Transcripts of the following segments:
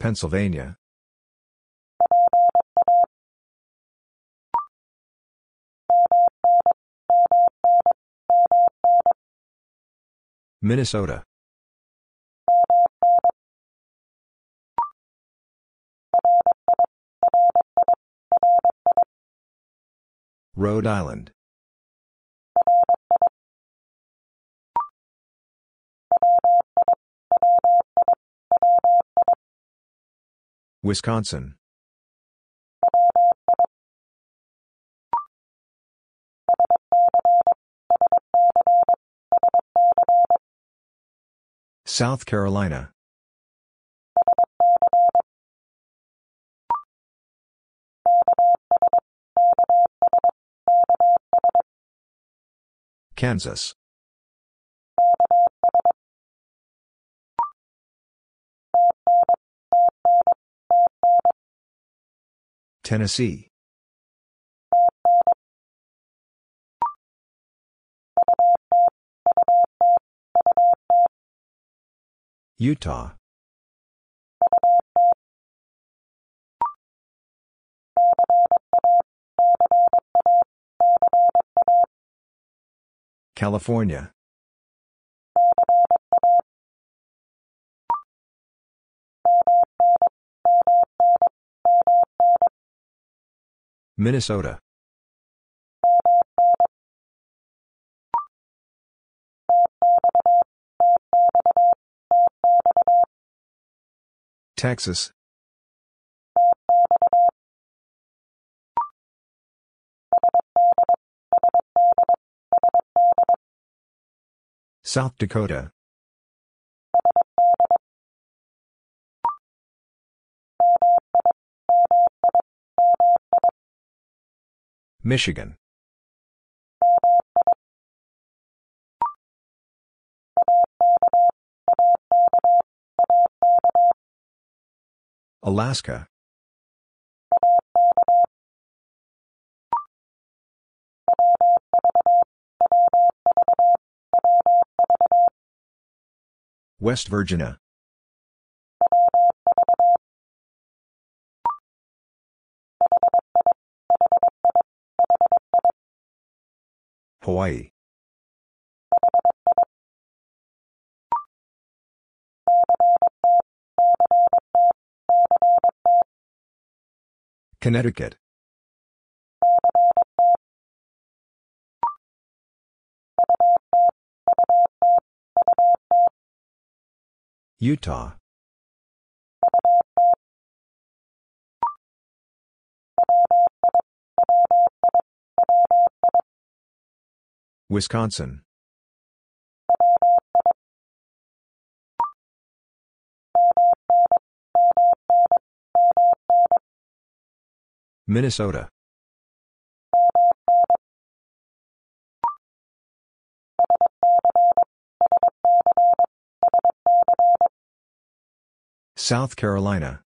Pennsylvania. Minnesota. Rhode Island. Wisconsin. South Carolina. Kansas. Tennessee. Utah. California. Minnesota. Texas. South Dakota. Michigan. Alaska. West Virginia. Hawaii. Connecticut. Utah. Wisconsin. Minnesota. South Carolina.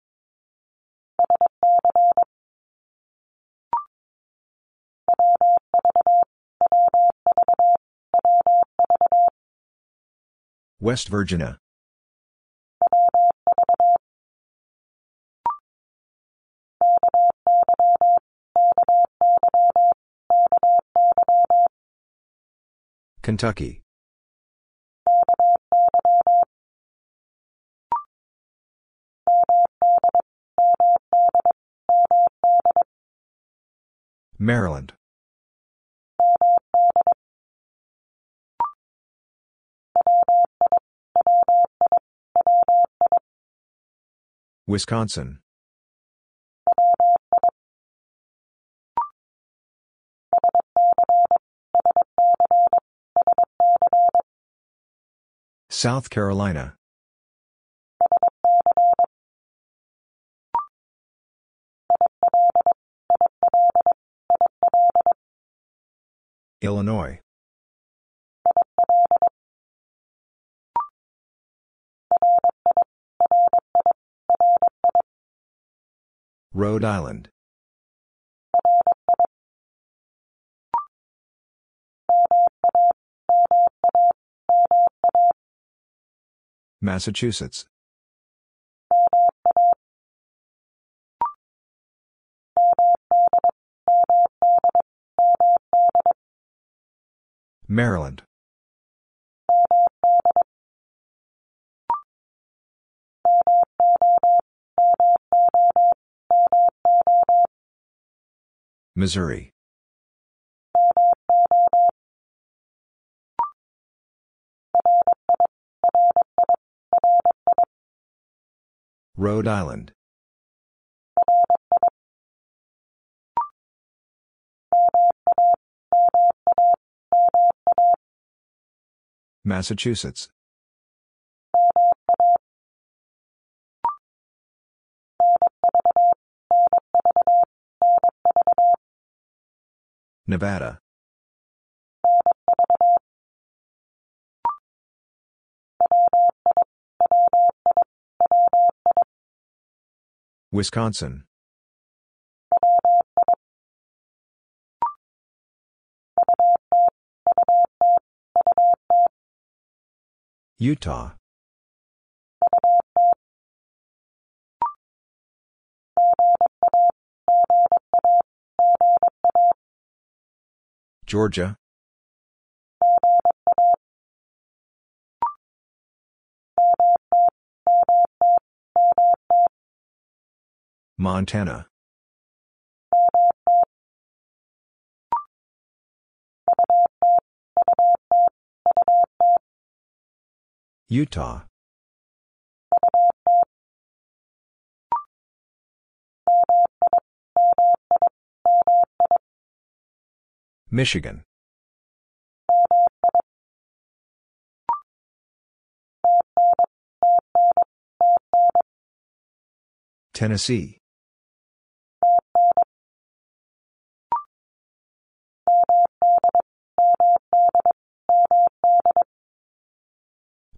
West Virginia. Kentucky. Maryland. Wisconsin. South Carolina. Illinois. Rhode Island. Massachusetts. Maryland. Missouri. Rhode Island. Massachusetts. Nevada. Wisconsin. Utah. Georgia. Montana. Utah. Michigan. Tennessee.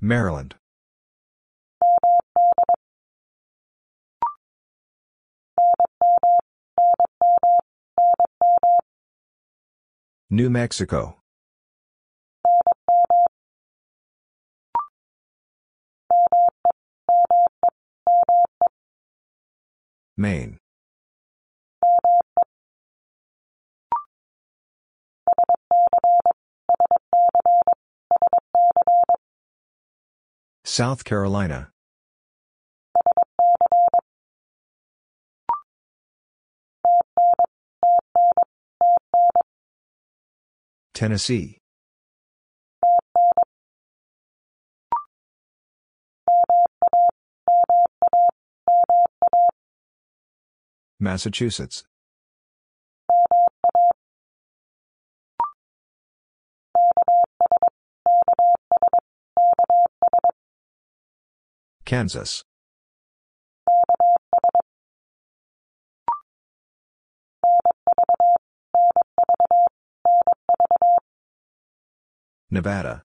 Maryland. New Mexico. Maine. South Carolina. Tennessee. Massachusetts. Kansas. Nevada.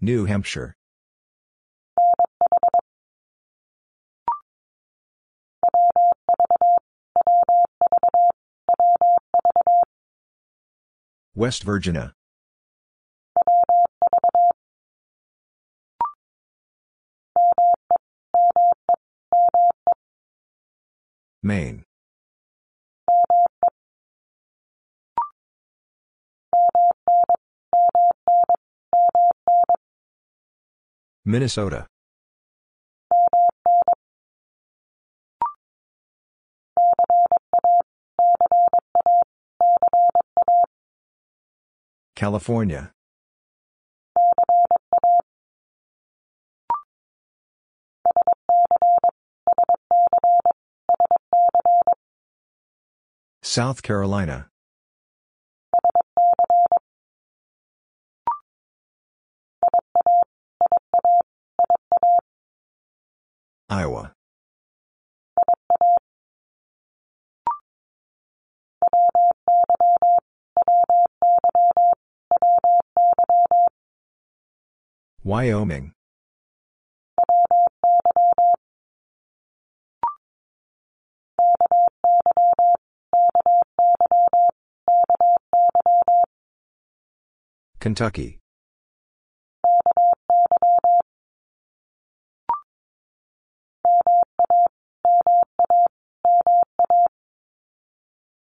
New Hampshire. West Virginia. Maine. Minnesota. California. South Carolina. Iowa. Wyoming. Kentucky.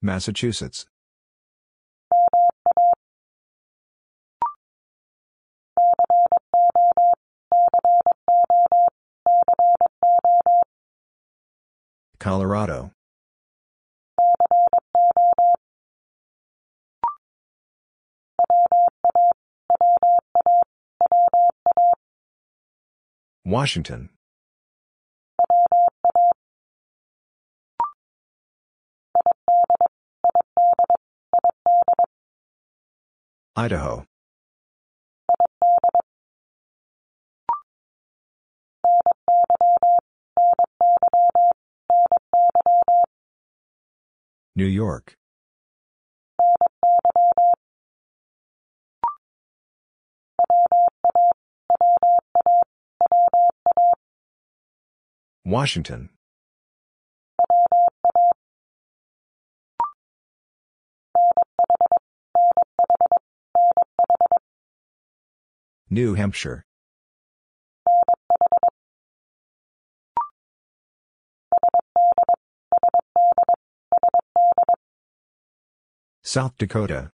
Massachusetts. Colorado. Washington. Idaho. New York. Washington. New Hampshire. South Dakota.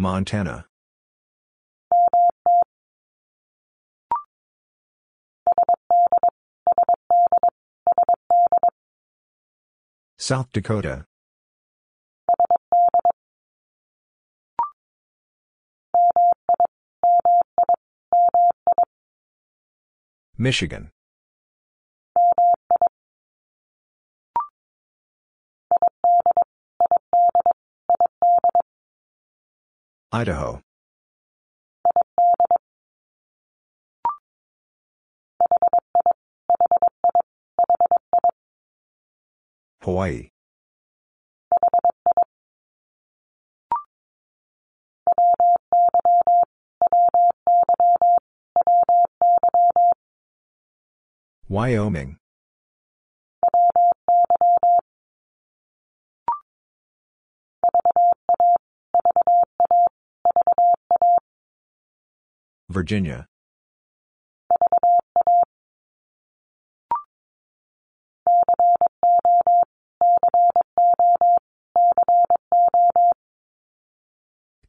Montana. South Dakota. Michigan. Idaho. Hawaii. Wyoming. Virginia.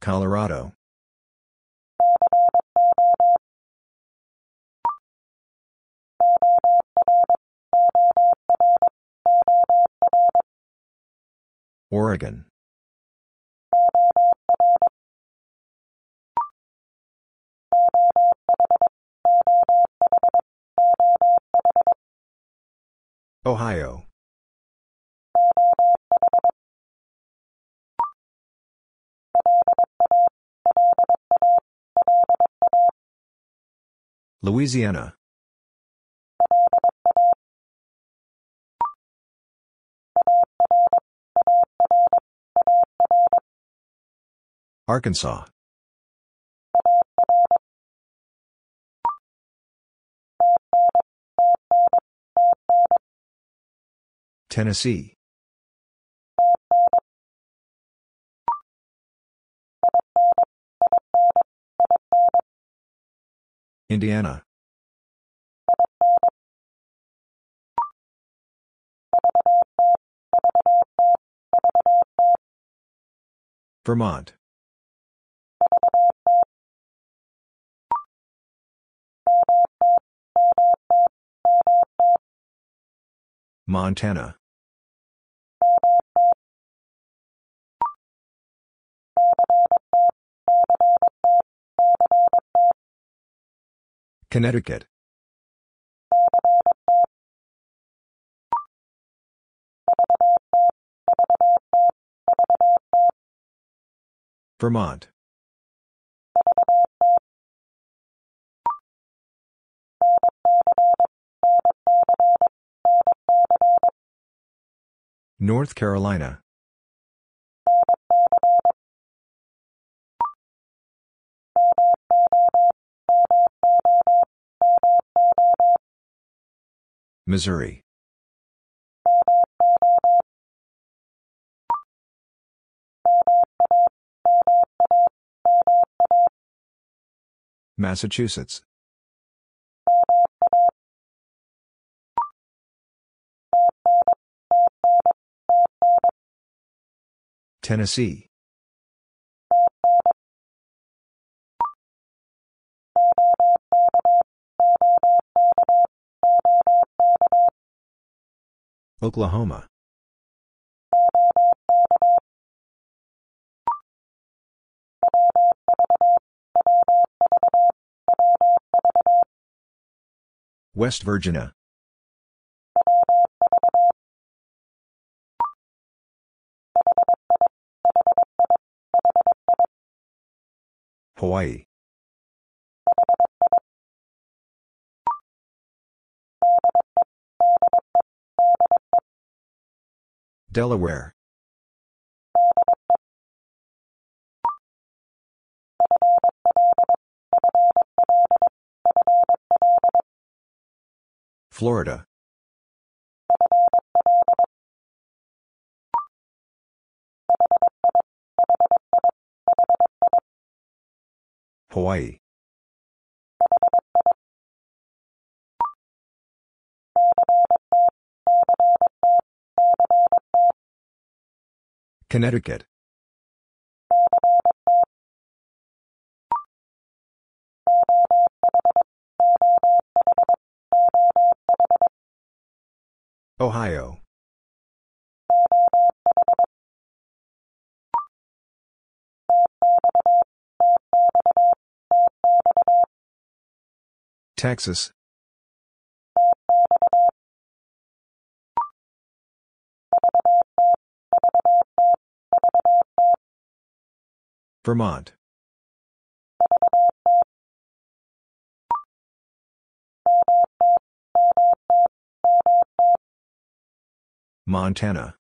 Colorado. Oregon. Ohio. Louisiana. Arkansas. Tennessee. Indiana. Vermont. Montana. Connecticut. Vermont. North Carolina. Missouri. Massachusetts. Tennessee. Oklahoma. West Virginia. Hawaii. Delaware. Florida. Hawaii. Connecticut. Ohio. Texas. Vermont. Montana.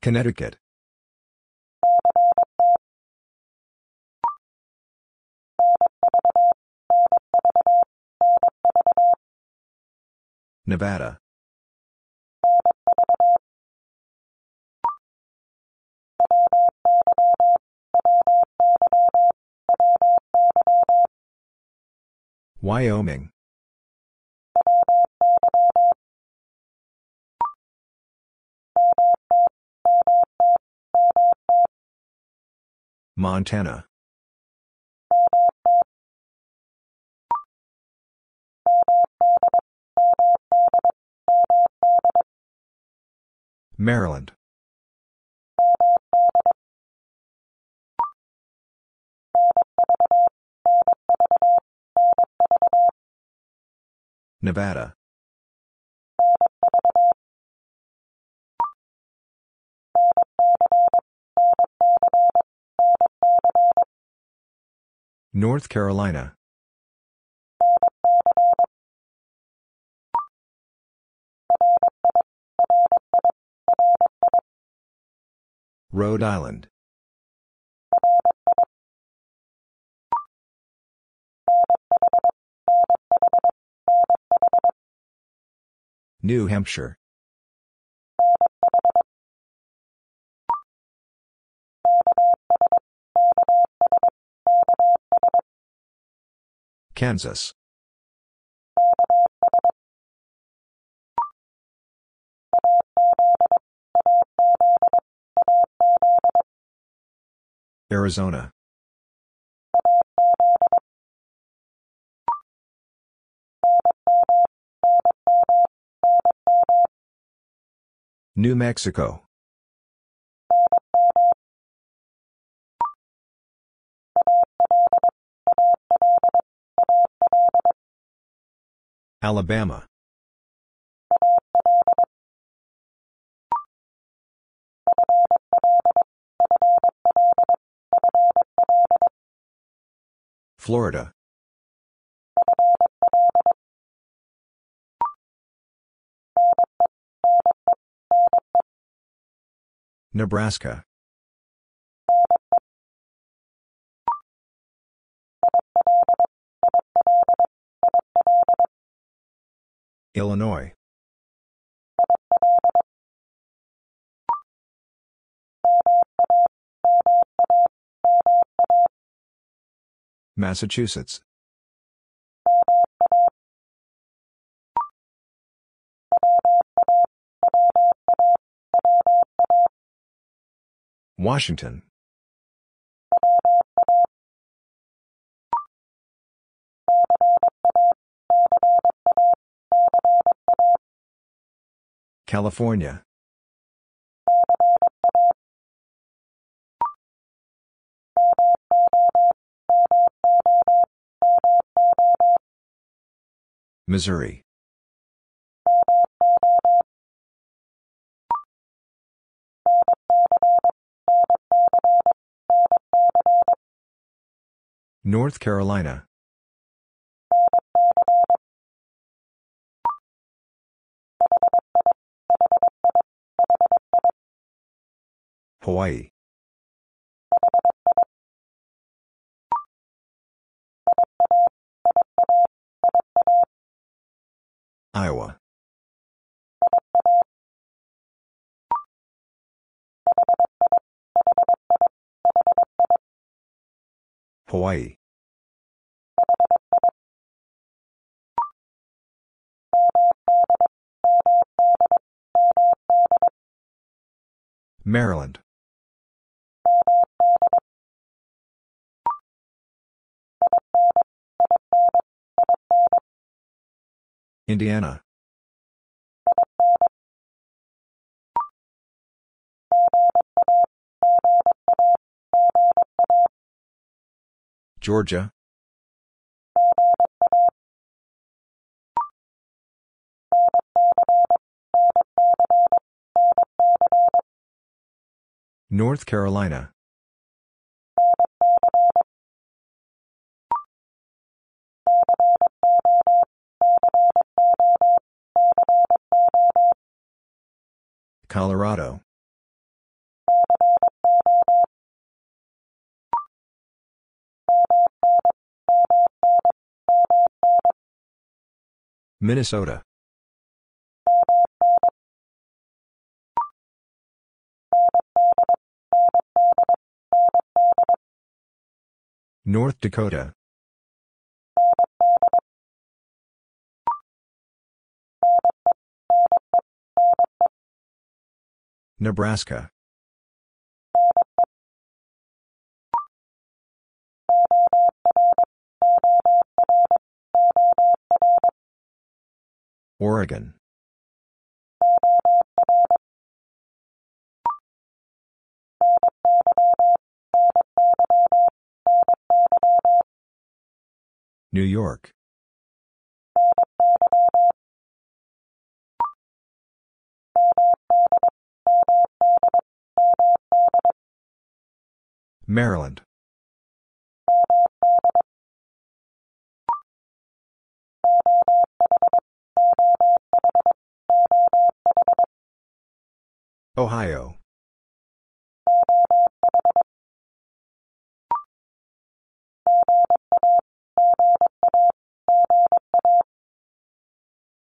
Connecticut. Nevada. Wyoming. Montana. Maryland. Nevada. North Carolina. Rhode Island. New Hampshire. Kansas. Arizona. New Mexico. Alabama. Florida. Nebraska. Illinois. Massachusetts. Washington. California. Missouri. North Carolina. Hawaii. Iowa. Hawaii. Maryland. Indiana. Georgia. North Carolina. Colorado. Minnesota. North Dakota. Nebraska. Oregon. New York. Maryland. Ohio.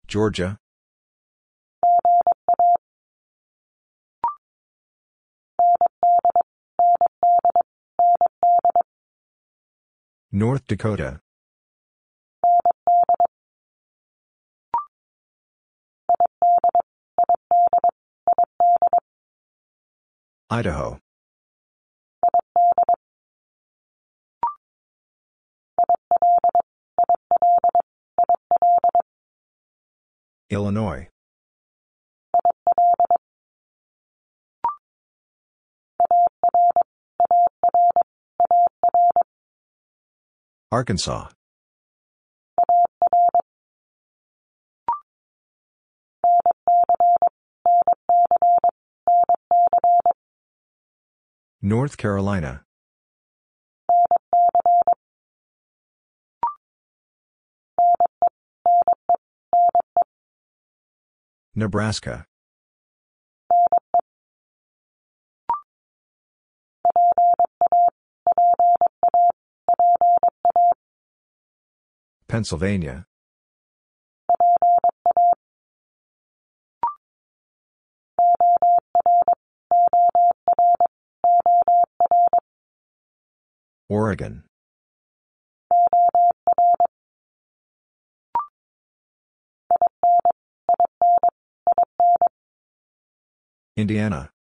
Georgia. North Dakota. Idaho. Illinois. Arkansas. North Carolina. Nebraska. Pennsylvania. Oregon. Indiana.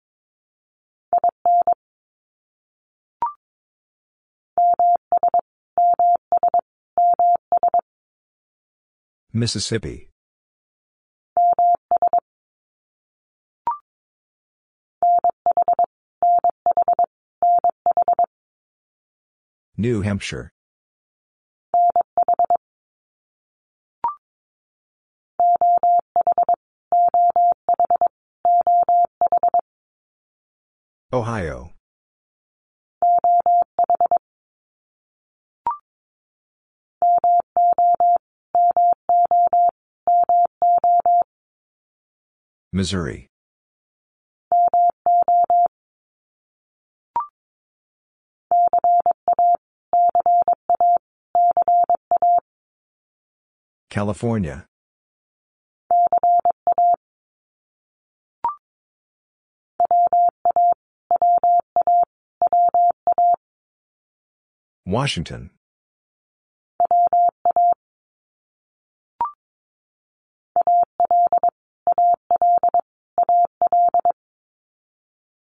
Mississippi. New Hampshire. Ohio. Missouri. California. Washington.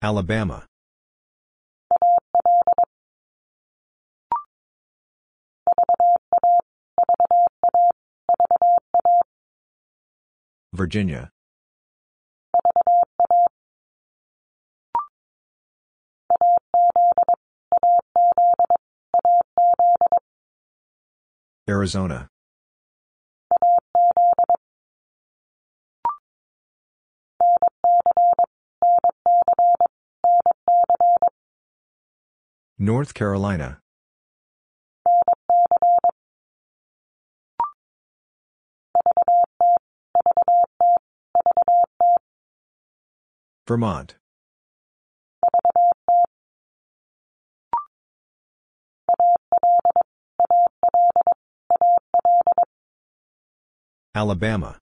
Alabama. Virginia. Arizona. North Carolina. Vermont. Alabama.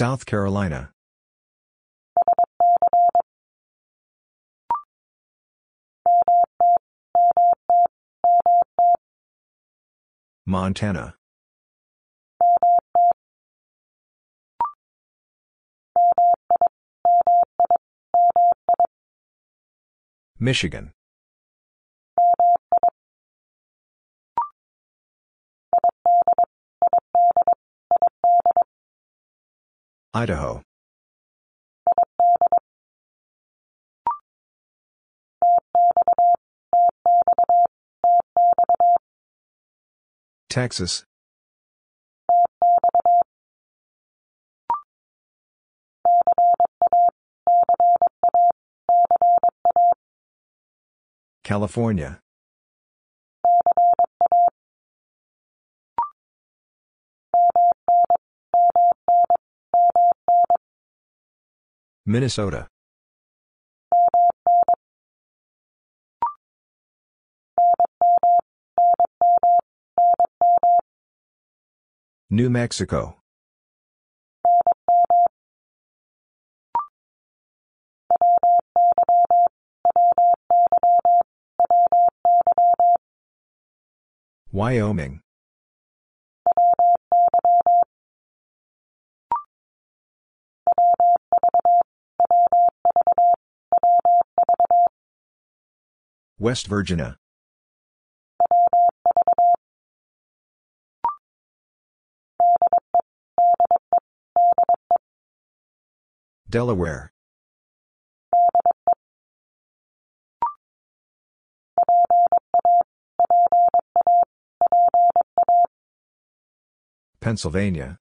South Carolina. Montana. Michigan. Idaho. Texas. California. Minnesota. New Mexico. Wyoming. West Virginia. Delaware. Pennsylvania.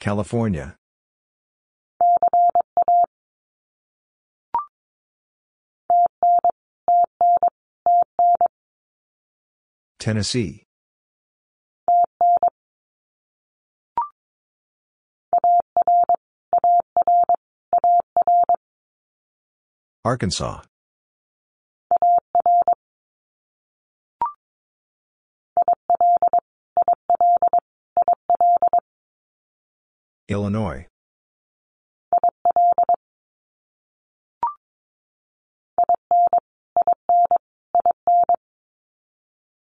California. Tennessee. Arkansas. Illinois.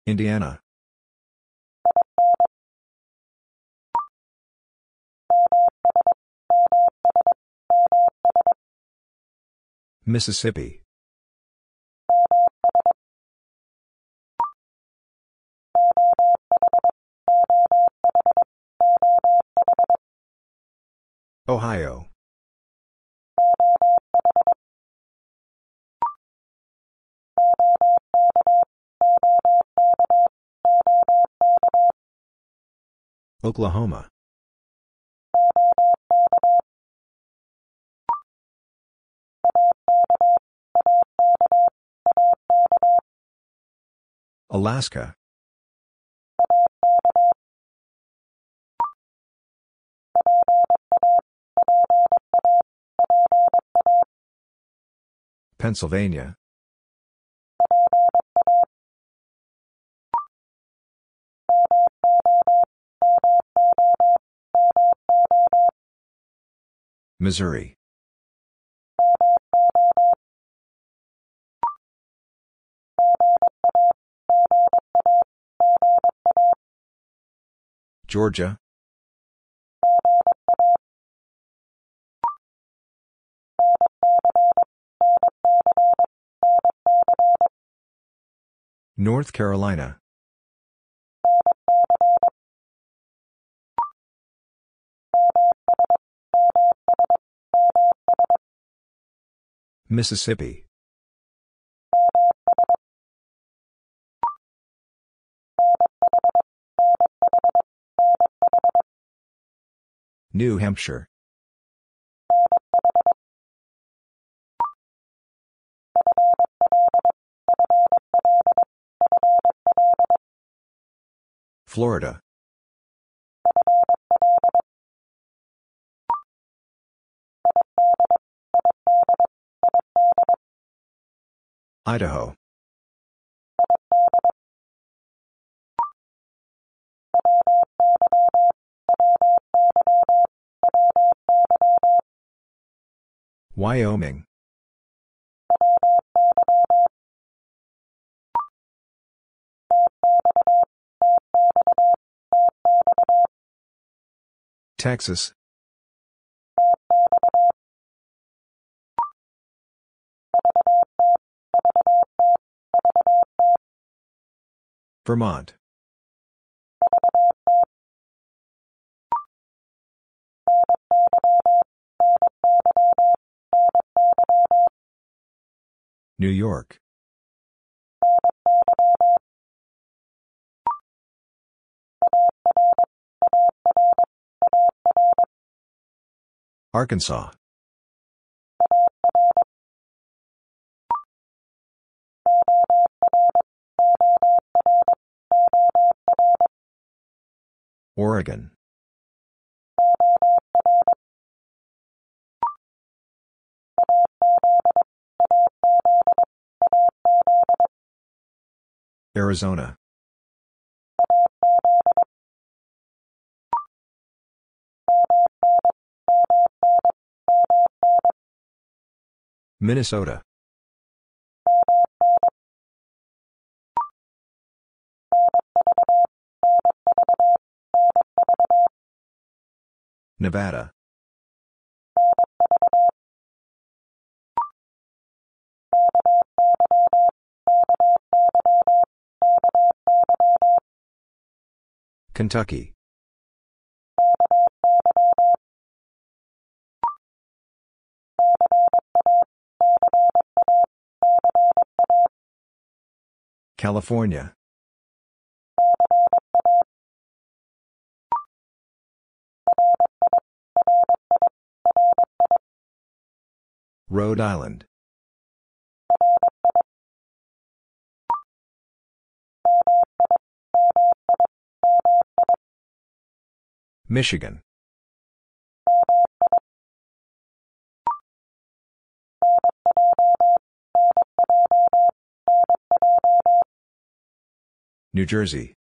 Indiana. Mississippi. Ohio. Oklahoma. Alaska. Pennsylvania. Missouri. Georgia. North Carolina. Mississippi. New Hampshire. Florida. Idaho. Wyoming. Texas. Vermont. New York. Arkansas. Oregon. Arizona. Minnesota. Nevada. Kentucky. California. Rhode Island. Michigan. New Jersey.